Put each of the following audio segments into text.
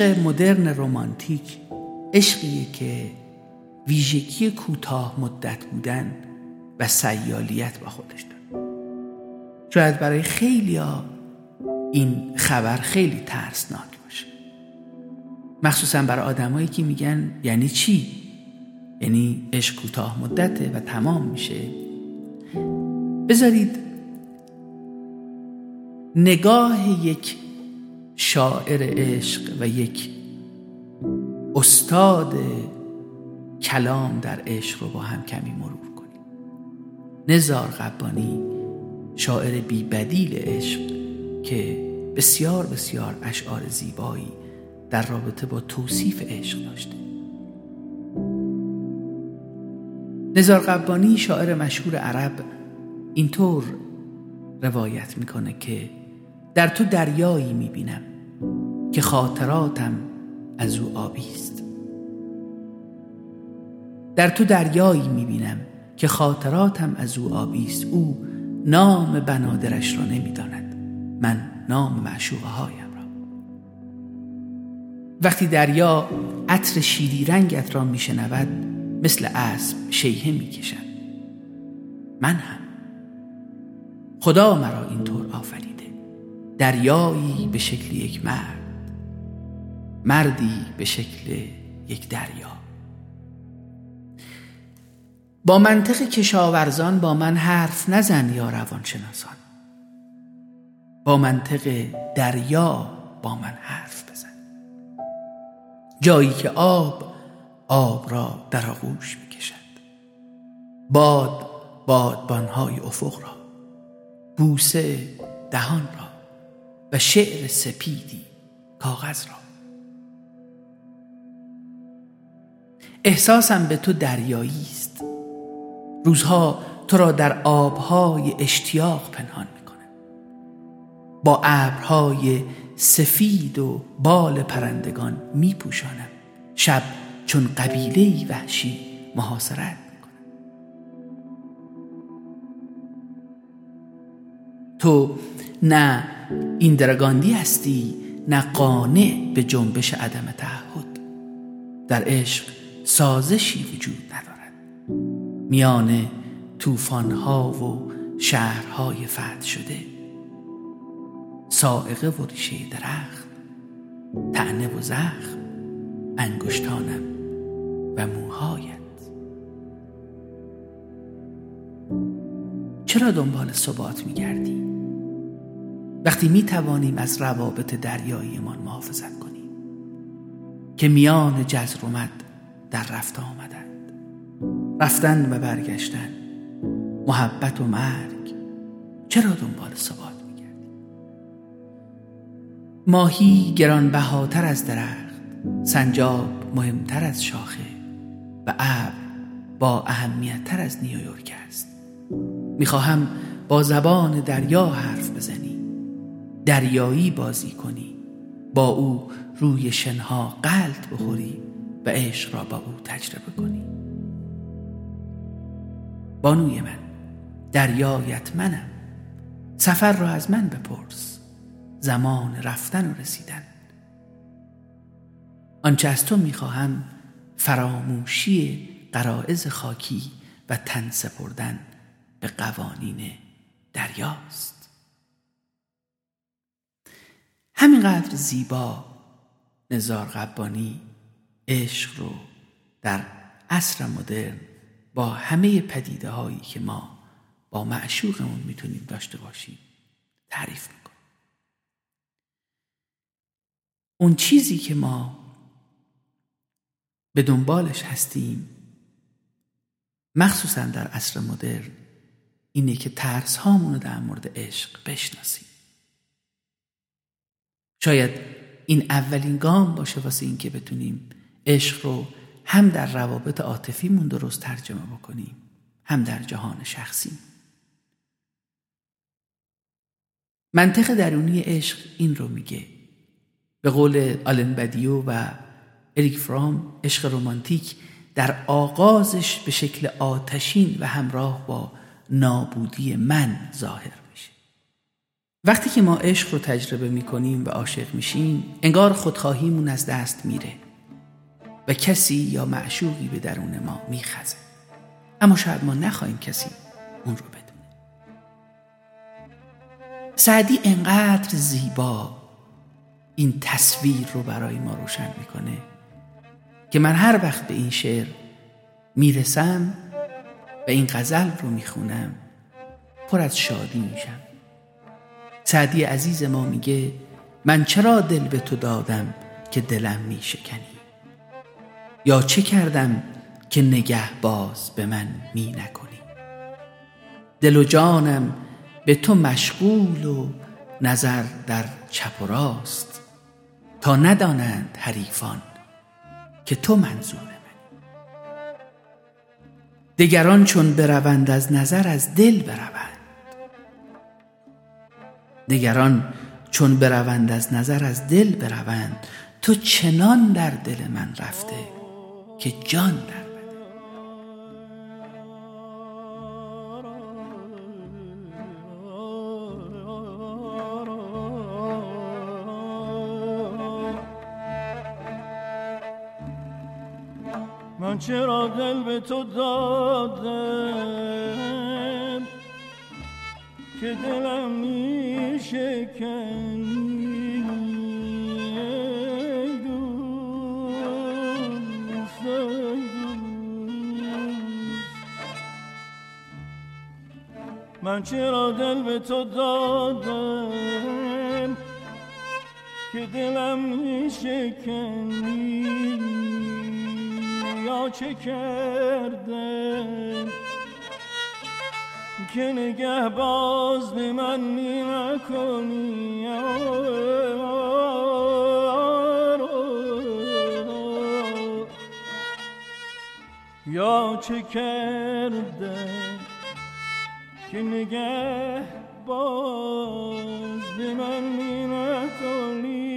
عشق مدرن رمانتیک عشقیه که ویژگی کوتاه مدت بودن و سیالیت با خودش داره. شاید برای خیلی این خبر خیلی ترسناک باشه. مخصوصا برای آدمایی که میگن یعنی چی؟ یعنی عشق کوتاه مدته و تمام میشه. بذارید نگاه یک شاعر عشق و یک استاد کلام در عشق رو با هم کمی مرور کنیم. نزار قبانی شاعر بی بدیل عشق که بسیار بسیار اشعار زیبایی در رابطه با توصیف عشق داشته. نزار قبانی شاعر مشهور عرب اینطور روایت می‌کنه که در تو دریایی می‌بینم که خاطراتم از او آبی است. در تو دریایی می‌بینم که خاطراتم از او آبی است. او نام بنادرش را نمی‌داند. من نام معشوقه هایم را. وقتی دریا عطر شیری رنگت را میشنود مثل اسب شیهه می‌کشد. من هم. خدا مرا اینطور آفریده. دریایی به شکل یک مرد مردی به شکل یک دریا. با منطق کشاورزان با من حرف نزن یا روانشناسان. با منطق دریا با من حرف بزن. جایی که آب آب را در آغوش می کشد باد بادبانهای افق را. بوسه دهان را. و شعر سپیدی کاغذ را. احساسم به تو دریایی است. روزها تو را در آبهای اشتیاق پنهان می‌کنم. با ابرهای سفید و بال پرندگان میپوشانم. شب چون قبیله وحشی محاصرت می‌کنم. تو نه این درگاندی هستی نه قانع به جنبش عدم تعهد. در عشق سازشی وجود ندارد. میان طوفانها و شهرهای فتح شده. سائقه و ریشه درخت تعنه و زخم انگشتانم و موهایت. چرا دنبال ثبات میگردی؟ وقتی می توانیم از روابط دریاییمان محافظت کنیم که میان جزر و مد در رفت آمدند. رفتن و برگشتن محبت و مرگ چرا دنبال ثبات میگردی ماهی گرانبهاتر از درخت سنجاب مهمتر از شاخه و ابر با اهمیتتر از نیویورک است. می‌خواهم با زبان دریا حرف بزنی دریایی بازی کنی. با او روی شنها قلط بخوری و عشق را با او تجربه کنی. بانوی من دریایت منم. سفر را از من بپرس. زمان رفتن و رسیدن. آنچه از تو می‌خواهم فراموشی قرائز خاکی و تن سپردن به قوانین دریاست. همینقدر زیبا نزار قبانی عشق رو در عصر مدرن با همه پدیده هایی که ما با معشوقمون می‌تونیم داشته باشیم تعریف می‌کنیم اون چیزی که ما به دنبالش هستیم مخصوصا در عصر مدرن اینه که ترس هامون رو در مورد عشق بشناسیم. شاید این اولین گام باشه واسه اینکه بتونیم عشق رو هم در روابط عاطفیمون درست ترجمه بکنیم هم در جهان شخصی. منطق درونی عشق این رو میگه. به قول آلن بدیو و اریک فرام عشق رومانتیک در آغازش به شکل آتشین و همراه با نابودی من ظاهر. وقتی که ما عشق رو تجربه می‌کنیم و عاشق میشیم انگار خودخواهیمون از دست میره و کسی یا معشوقی به درون ما میخزه. اما شاید ما نخواهیم کسی اون رو بدونه. سعدی انقدر زیبا این تصویر رو برای ما روشن می‌کنه که من هر وقت به این شعر می‌رسم و این غزل رو می‌خونم پر از شادی میشم. سعدی عزیز ما میگه من چرا دل به تو دادم که دلم میشکنی؟ یا چه کردم که نگه باز به من می نکنی؟ دل و جانم به تو مشغول و نظر در چپ و راست تا ندانند حریفان که تو منظور من دگران چون بروند از نظر از دل بروند دگران چون بروند از نظر از دل بروند تو چنان در دل من رفته که جان در من. چرا دل به تو دادم که دلم می من چرا دل به تو دادم که دلم می یا چه کردم؟ که نگه باز به من می نکنی یا چه کردم که نگه باز به من می نکنی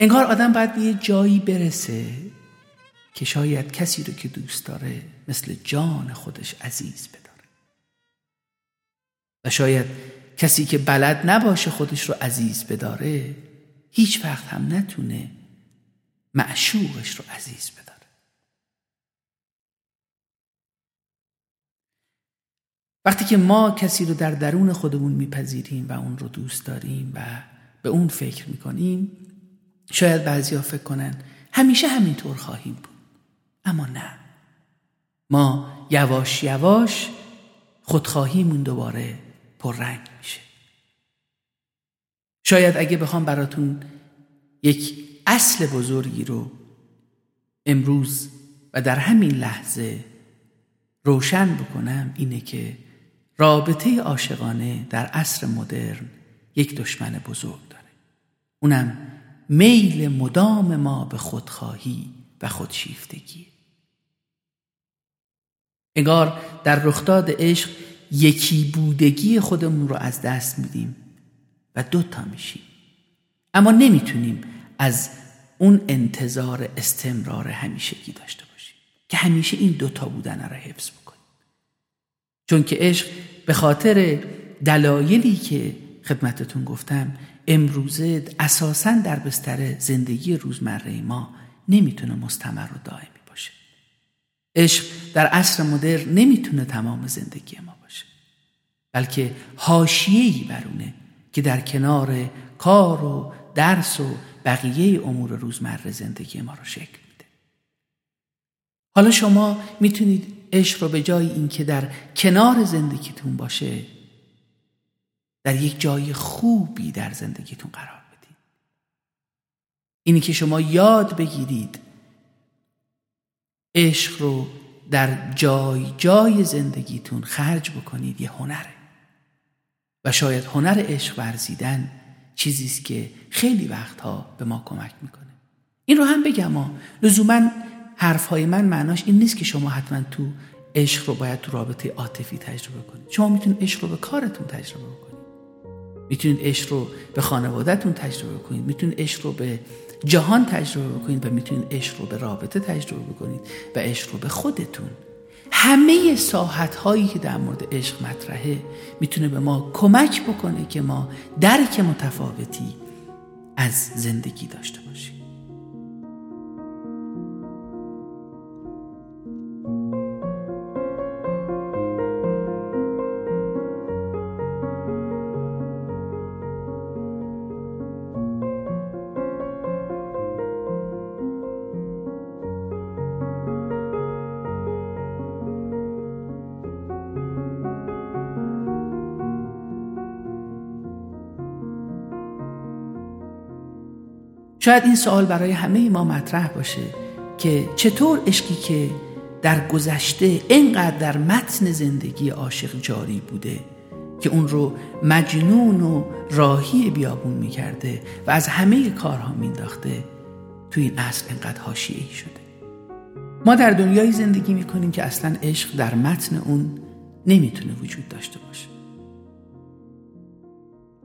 انگار آدم باید به یه جایی برسه که شاید کسی رو که دوست داره مثل جان خودش عزیز بداره. و شاید کسی که بلد نباشه خودش رو عزیز بداره هیچ وقت هم نتونه معشوقش رو عزیز بداره. وقتی که ما کسی رو در درون خودمون میپذیریم و اون رو دوست داریم و به اون فکر می‌کنیم شاید بعضیا فکر کنن همیشه همینطور خواهیم بود. اما نه. ما یواش یواش خودخواهیمون دوباره پررنگ میشه. شاید اگه بخوام براتون یک اصل بزرگی رو امروز و در همین لحظه روشن بکنم اینه که رابطه عاشقانه در عصر مدرن یک دشمن بزرگ داره. اونم میل مدام ما به خودخواهی و خودشیفتگی. انگار در رخداد عشق یکی بودگی خودمون رو از دست میدیم و دوتا میشیم. اما نمی‌تونیم از اون انتظار استمرار همیشگی داشته باشیم که همیشه این دوتا بودن رو حفظ بکنیم. چون که عشق به خاطر دلایلی که خدمتتون گفتم امروزه اساسا در بستر زندگی روزمره ما نمی‌تونه مستمر و دائمی باشه. عشق در عصر مدر نمی‌تونه تمام زندگی ما باشه بلکه حاشیه‌ای برونه که در کنار کار و درس و بقیه امور روزمره زندگی ما رو شکل میده. حالا شما می‌تونید عشق رو به جای اینکه در کنار زندگیتون باشه در یک جای خوبی در زندگیتون قرار بدید. اینی که شما یاد بگیرید عشق رو در جای جای زندگیتون خرج بکنید یه هنره. و شاید هنر عشق ورزیدن چیزی است که خیلی وقتها به ما کمک می‌کنه. این رو هم بگم ما لزوما حرفهای من معناش این نیست که شما حتما تو عشق رو باید تو رابطه عاطفی تجربه کنید. شما می‌تونید عشق رو به کارتون تجربه کنید می‌تونید عشق رو به خانوادهتون تجربه کنید می‌تونید عشق رو به جهان تجربه بکنید و می‌تونید عشق رو به رابطه تجربه بکنید و عشق رو به خودتون. همه ساحت هایی که در مورد عشق مطرحه می‌تونه به ما کمک بکنه که ما درک متفاوتی از زندگی داشته باشیم. شاید این سوال برای همه ما مطرح باشه که چطور عشقی که در گذشته اینقدر در متن زندگی عاشق جاری بوده که اون رو مجنون و راهی بیابون می‌کرده و از همه کارها مینداخته تو این اصل اینقدر حاشیه ای شده. ما در دنیایی زندگی می‌کنیم که اصلا عشق در متن اون نمی‌تونه وجود داشته باشه.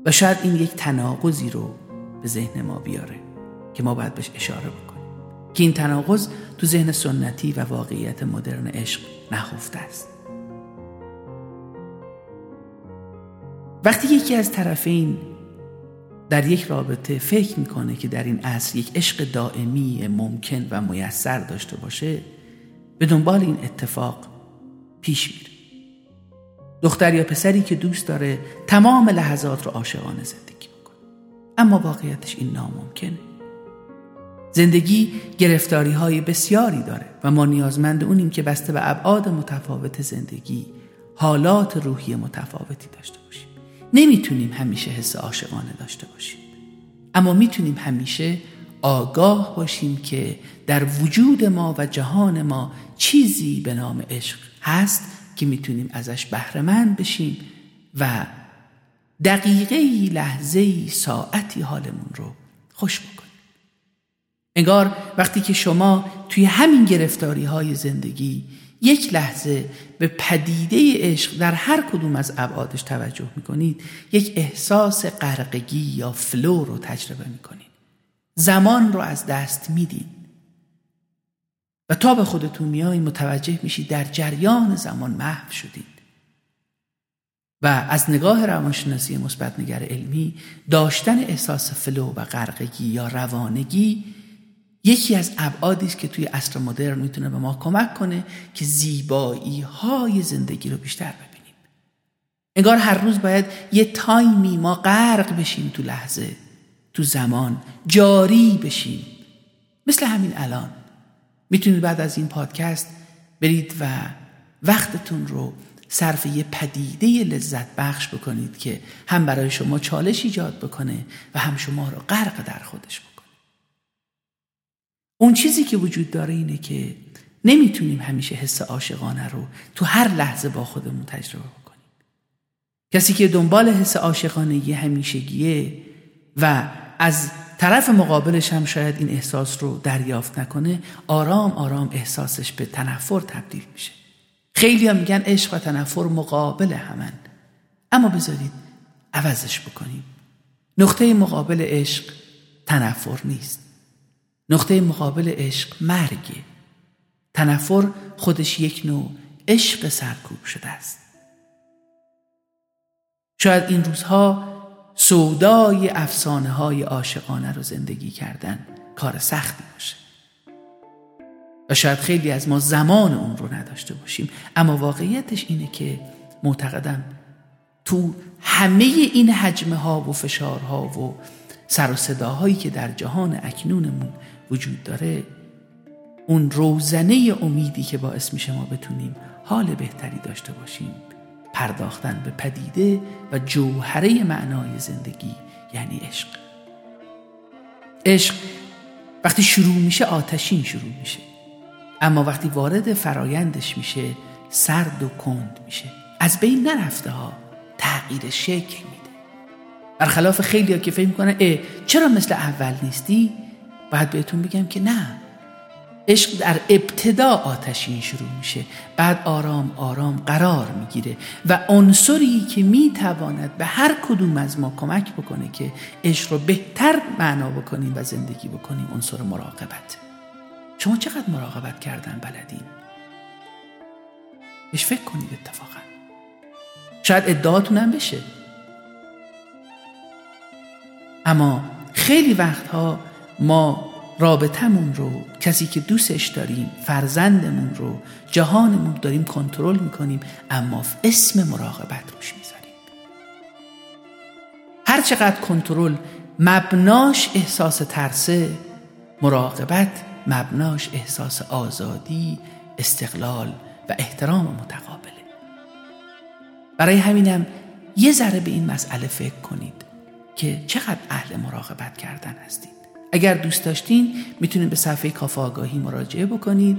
و شاید این یک تناقضی رو به ذهن ما بیاره. که ما باید بهش اشاره بکنیم. که این تناقض تو ذهن سنتی و واقعیت مدرن عشق نهفته است. وقتی یکی از طرفین در یک رابطه فکر می‌کنه که در این اصل یک عشق دائمی ممکن و میسر داشته باشه به دنبال این اتفاق پیش میره. دختر یا پسری که دوست داره تمام لحظات رو عاشقانه زندگی بکنه. اما واقعیتش این ناممکنه. زندگی گرفتاری های بسیاری داره و ما نیازمند اونیم که بسته به ابعاد متفاوت زندگی حالات روحی متفاوتی داشته باشیم. نمی‌تونیم همیشه حس عاشقانه داشته باشیم. اما می‌تونیم همیشه آگاه باشیم که در وجود ما و جهان ما چیزی به نام عشق هست که می‌تونیم ازش بهرهمند بشیم و دقیقه لحظه ساعتی حالمون رو خوش بکنیم. انگار وقتی که شما توی همین گرفتاری های زندگی یک لحظه به پدیده عشق در هر کدوم از ابعادش توجه می‌کنید یک احساس غرقگی یا فلو رو تجربه می‌کنید. زمان رو از دست می‌دید. و تا به خودتون میایی متوجه میشید در جریان زمان محو شدید. و از نگاه روانشناسی مثبت نگر علمی داشتن احساس فلو و غرقگی یا روانگی یکی از ابعادی است که توی عصر مدرن می‌تونه به ما کمک کنه که زیبایی های زندگی رو بیشتر ببینیم. انگار هر روز باید یه تایمی ما غرق بشیم تو لحظه تو زمان جاری بشیم. مثل همین الان. می‌تونید بعد از این پادکست برید و وقتتون رو صرف یه پدیده لذت بخش بکنید که هم برای شما چالش ایجاد بکنه و هم شما رو غرق در خودش بکنه اون چیزی که وجود داره اینه که نمی‌تونیم همیشه حس عاشقانه رو تو هر لحظه با خودمون تجربه بکنیم. کسی که دنبال حس عاشقانگی همیشگیه و از طرف مقابلش هم شاید این احساس رو دریافت نکنه آرام آرام احساسش به تنفر تبدیل میشه. خیلی هم میگن عشق و تنفر مقابل همن. اما بذارید عوضش بکنیم. نقطه مقابل عشق تنفر نیست. نقطه مقابل عشق مرگه. تنفر خودش یک نوع عشق سرکوب شده است. شاید این روزها سودای افسانه های عاشقانه رو زندگی کردن کار سختی باشه. و شاید خیلی از ما زمان اون رو نداشته باشیم. اما واقعیتش اینه که معتقدم تو همه این حجمه ها و فشارها و سر و صداهایی که در جهان اکنونمون وجود داره اون روزنه امیدی که باعث میشه ما بتونیم حال بهتری داشته باشیم پرداختن به پدیده و جوهره معنای زندگی یعنی عشق. عشق وقتی شروع میشه آتشین شروع میشه. اما وقتی وارد فرایندش میشه سرد و کند میشه. از بین نرفته ها تغییر شکل میده. برخلاف خیلی ها که فکر می‌کنن اه چرا مثل اول نیستی؟ باید بهتون بگم که نه. عشق در ابتدا آتشین شروع میشه. بعد آرام آرام قرار می‌گیره. و عنصری که می‌تواند به هر کدوم از ما کمک بکنه که عشق رو بهتر معنا بکنیم و زندگی بکنیم عنصر مراقبت. شما چقدر مراقبت کردن بلدین؟ بهش فکر کنید اتفاقا. شاید ادعاتون هم بشه. اما خیلی وقتها ما رابطمون رو کسی که دوستش داریم فرزندمون رو جهانمون داریم کنترل می‌کنیم اما اسم مراقبت روش می‌ذاریم. هر چقدر کنترل مبناش احساس ترسه مراقبت مبناش احساس آزادی استقلال و احترام متقابله. برای همینم یه ذره به این مسئله فکر کنید که چقدر اهل مراقبت کردن هستید. اگر دوست داشتین می‌تونید به صفحه کافه آگاهی مراجعه بکنید.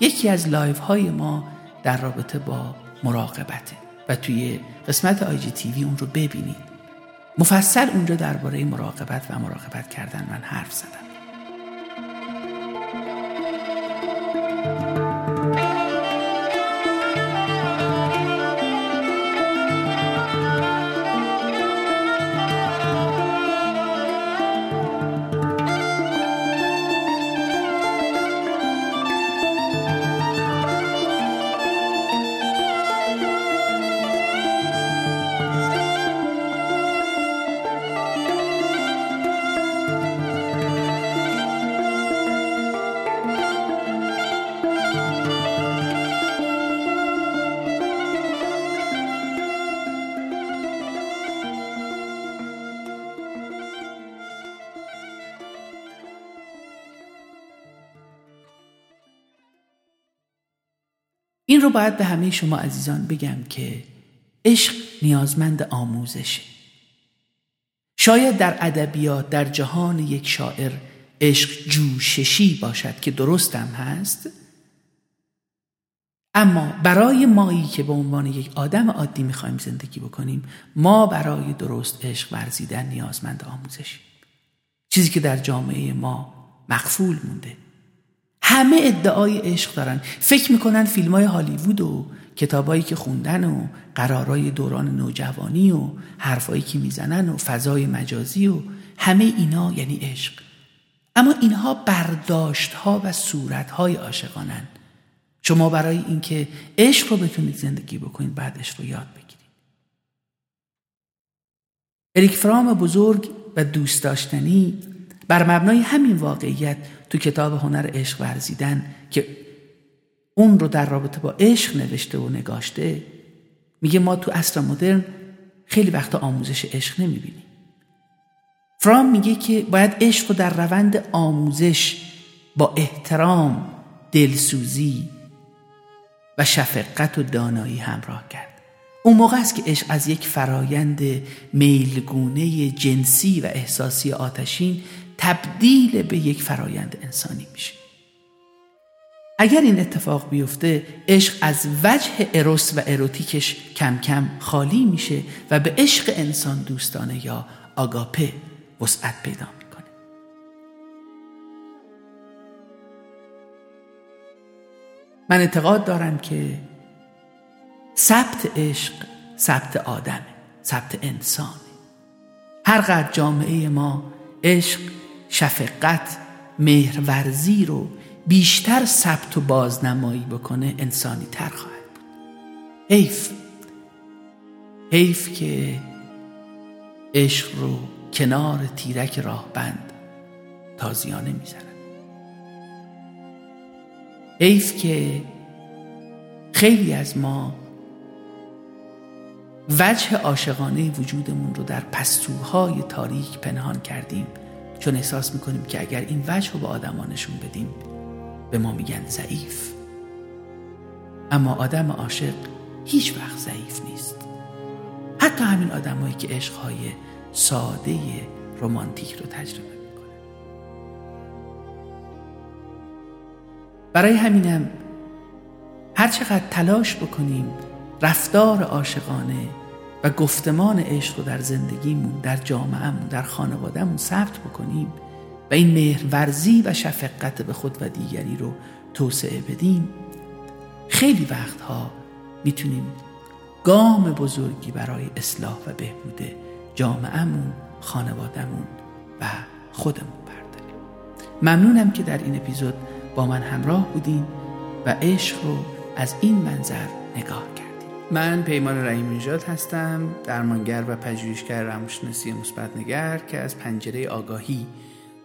یکی از live های ما در رابطه با مراقبته و توی قسمت IGTV اون رو ببینید. مفصل اونجا درباره مراقبت و مراقبت کردن من حرف زدم. این رو باید به همه شما عزیزان بگم که عشق نیازمند آموزشه. شاید در ادبیات در جهان یک شاعر عشق جوششی باشد که درستم هست اما برای مایی که به عنوان یک آدم عادی می‌خوایم زندگی بکنیم ما برای درست عشق ورزیدن نیازمند آموزشیم. چیزی که در جامعه ما مقفول مونده. همه ادعای عشق دارن. فکر می‌کنن فیلم های هالیوود و کتابایی که خوندن و قرارای دوران نوجوانی و حرفایی که می‌زنن و فضای مجازی و همه اینا یعنی عشق. اما اینها برداشت ها و صورت های عاشقانن. شما برای اینکه عشق رو بتونید زندگی بکنید بعد عشق رو یاد بگیرید. اریک فرام بزرگ و دوست داشتنی بر مبنای همین واقعیت تو کتاب هنر عشق ورزیدن که اون رو در رابطه با عشق نوشته و نگاشته میگه ما تو اصر مدرن خیلی وقت آموزش عشق نمی‌بینیم. فرام میگه که باید عشق رو در روند آموزش با احترام دلسوزی و شفقت و دانایی همراه کرد. اون موقع است که عشق از یک فرایند میلگونه جنسی و احساسی آتشین تبدیل به یک فرایند انسانی میشه. اگر این اتفاق بیفته عشق از وجه اروس و اروتیکش کم کم خالی میشه و به عشق انسان دوستانه یا آگاپه وسعت پیدا می‌کنه. من اعتقاد دارم که ثبت عشق ثبت آدمه ثبت انسانه هر قدر جامعه ما عشق شفقت مهرورزی رو بیشتر ثبت و بازنمایی بکنه انسانی تر خواهد بود. حیف. حیف که عشق رو کنار تیرک راهبند تازیانه می‌زنن حیف که خیلی از ما وجه عاشقانه وجودمون رو در پستوهای تاریک پنهان کردیم. چون احساس می‌کنیم که اگر این وجه رو به آدمانشون بدیم به ما میگن ضعیف. اما آدم عاشق هیچ وقت ضعیف نیست. حتی همین آدمایی که عشقهای ساده رمانتیک رو تجربه می‌کنن برای همینم هر چقدر تلاش بکنیم رفتار عاشقانه و گفتمان عشق رو در زندگیمون در جامعهمون در خانوادهمون ثبت بکنیم و این مهرورزی و شفقت به خود و دیگری رو توسعه بدیم خیلی وقتها می‌تونیم گام بزرگی برای اصلاح و بهبود جامعهمون خانوادهمون و خودمون برداریم. ممنونم که در این اپیزود با من همراه بودین و عشق رو از این منظر نگاه کردیم من پیمان رحیم نژاد هستم درمانگر و پژوهشگر روانشناسی مثبت نگر که از پنجره آگاهی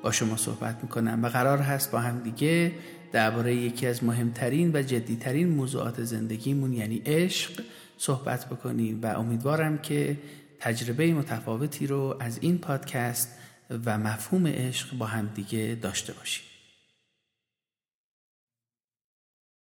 با شما صحبت می‌کنم و قرار هست با هم دیگه درباره یکی از مهمترین و جدیترین موضوعات زندگیمون یعنی عشق صحبت بکنیم و امیدوارم که تجربه متفاوتی رو از این پادکست و مفهوم عشق با هم دیگه داشته باشیم.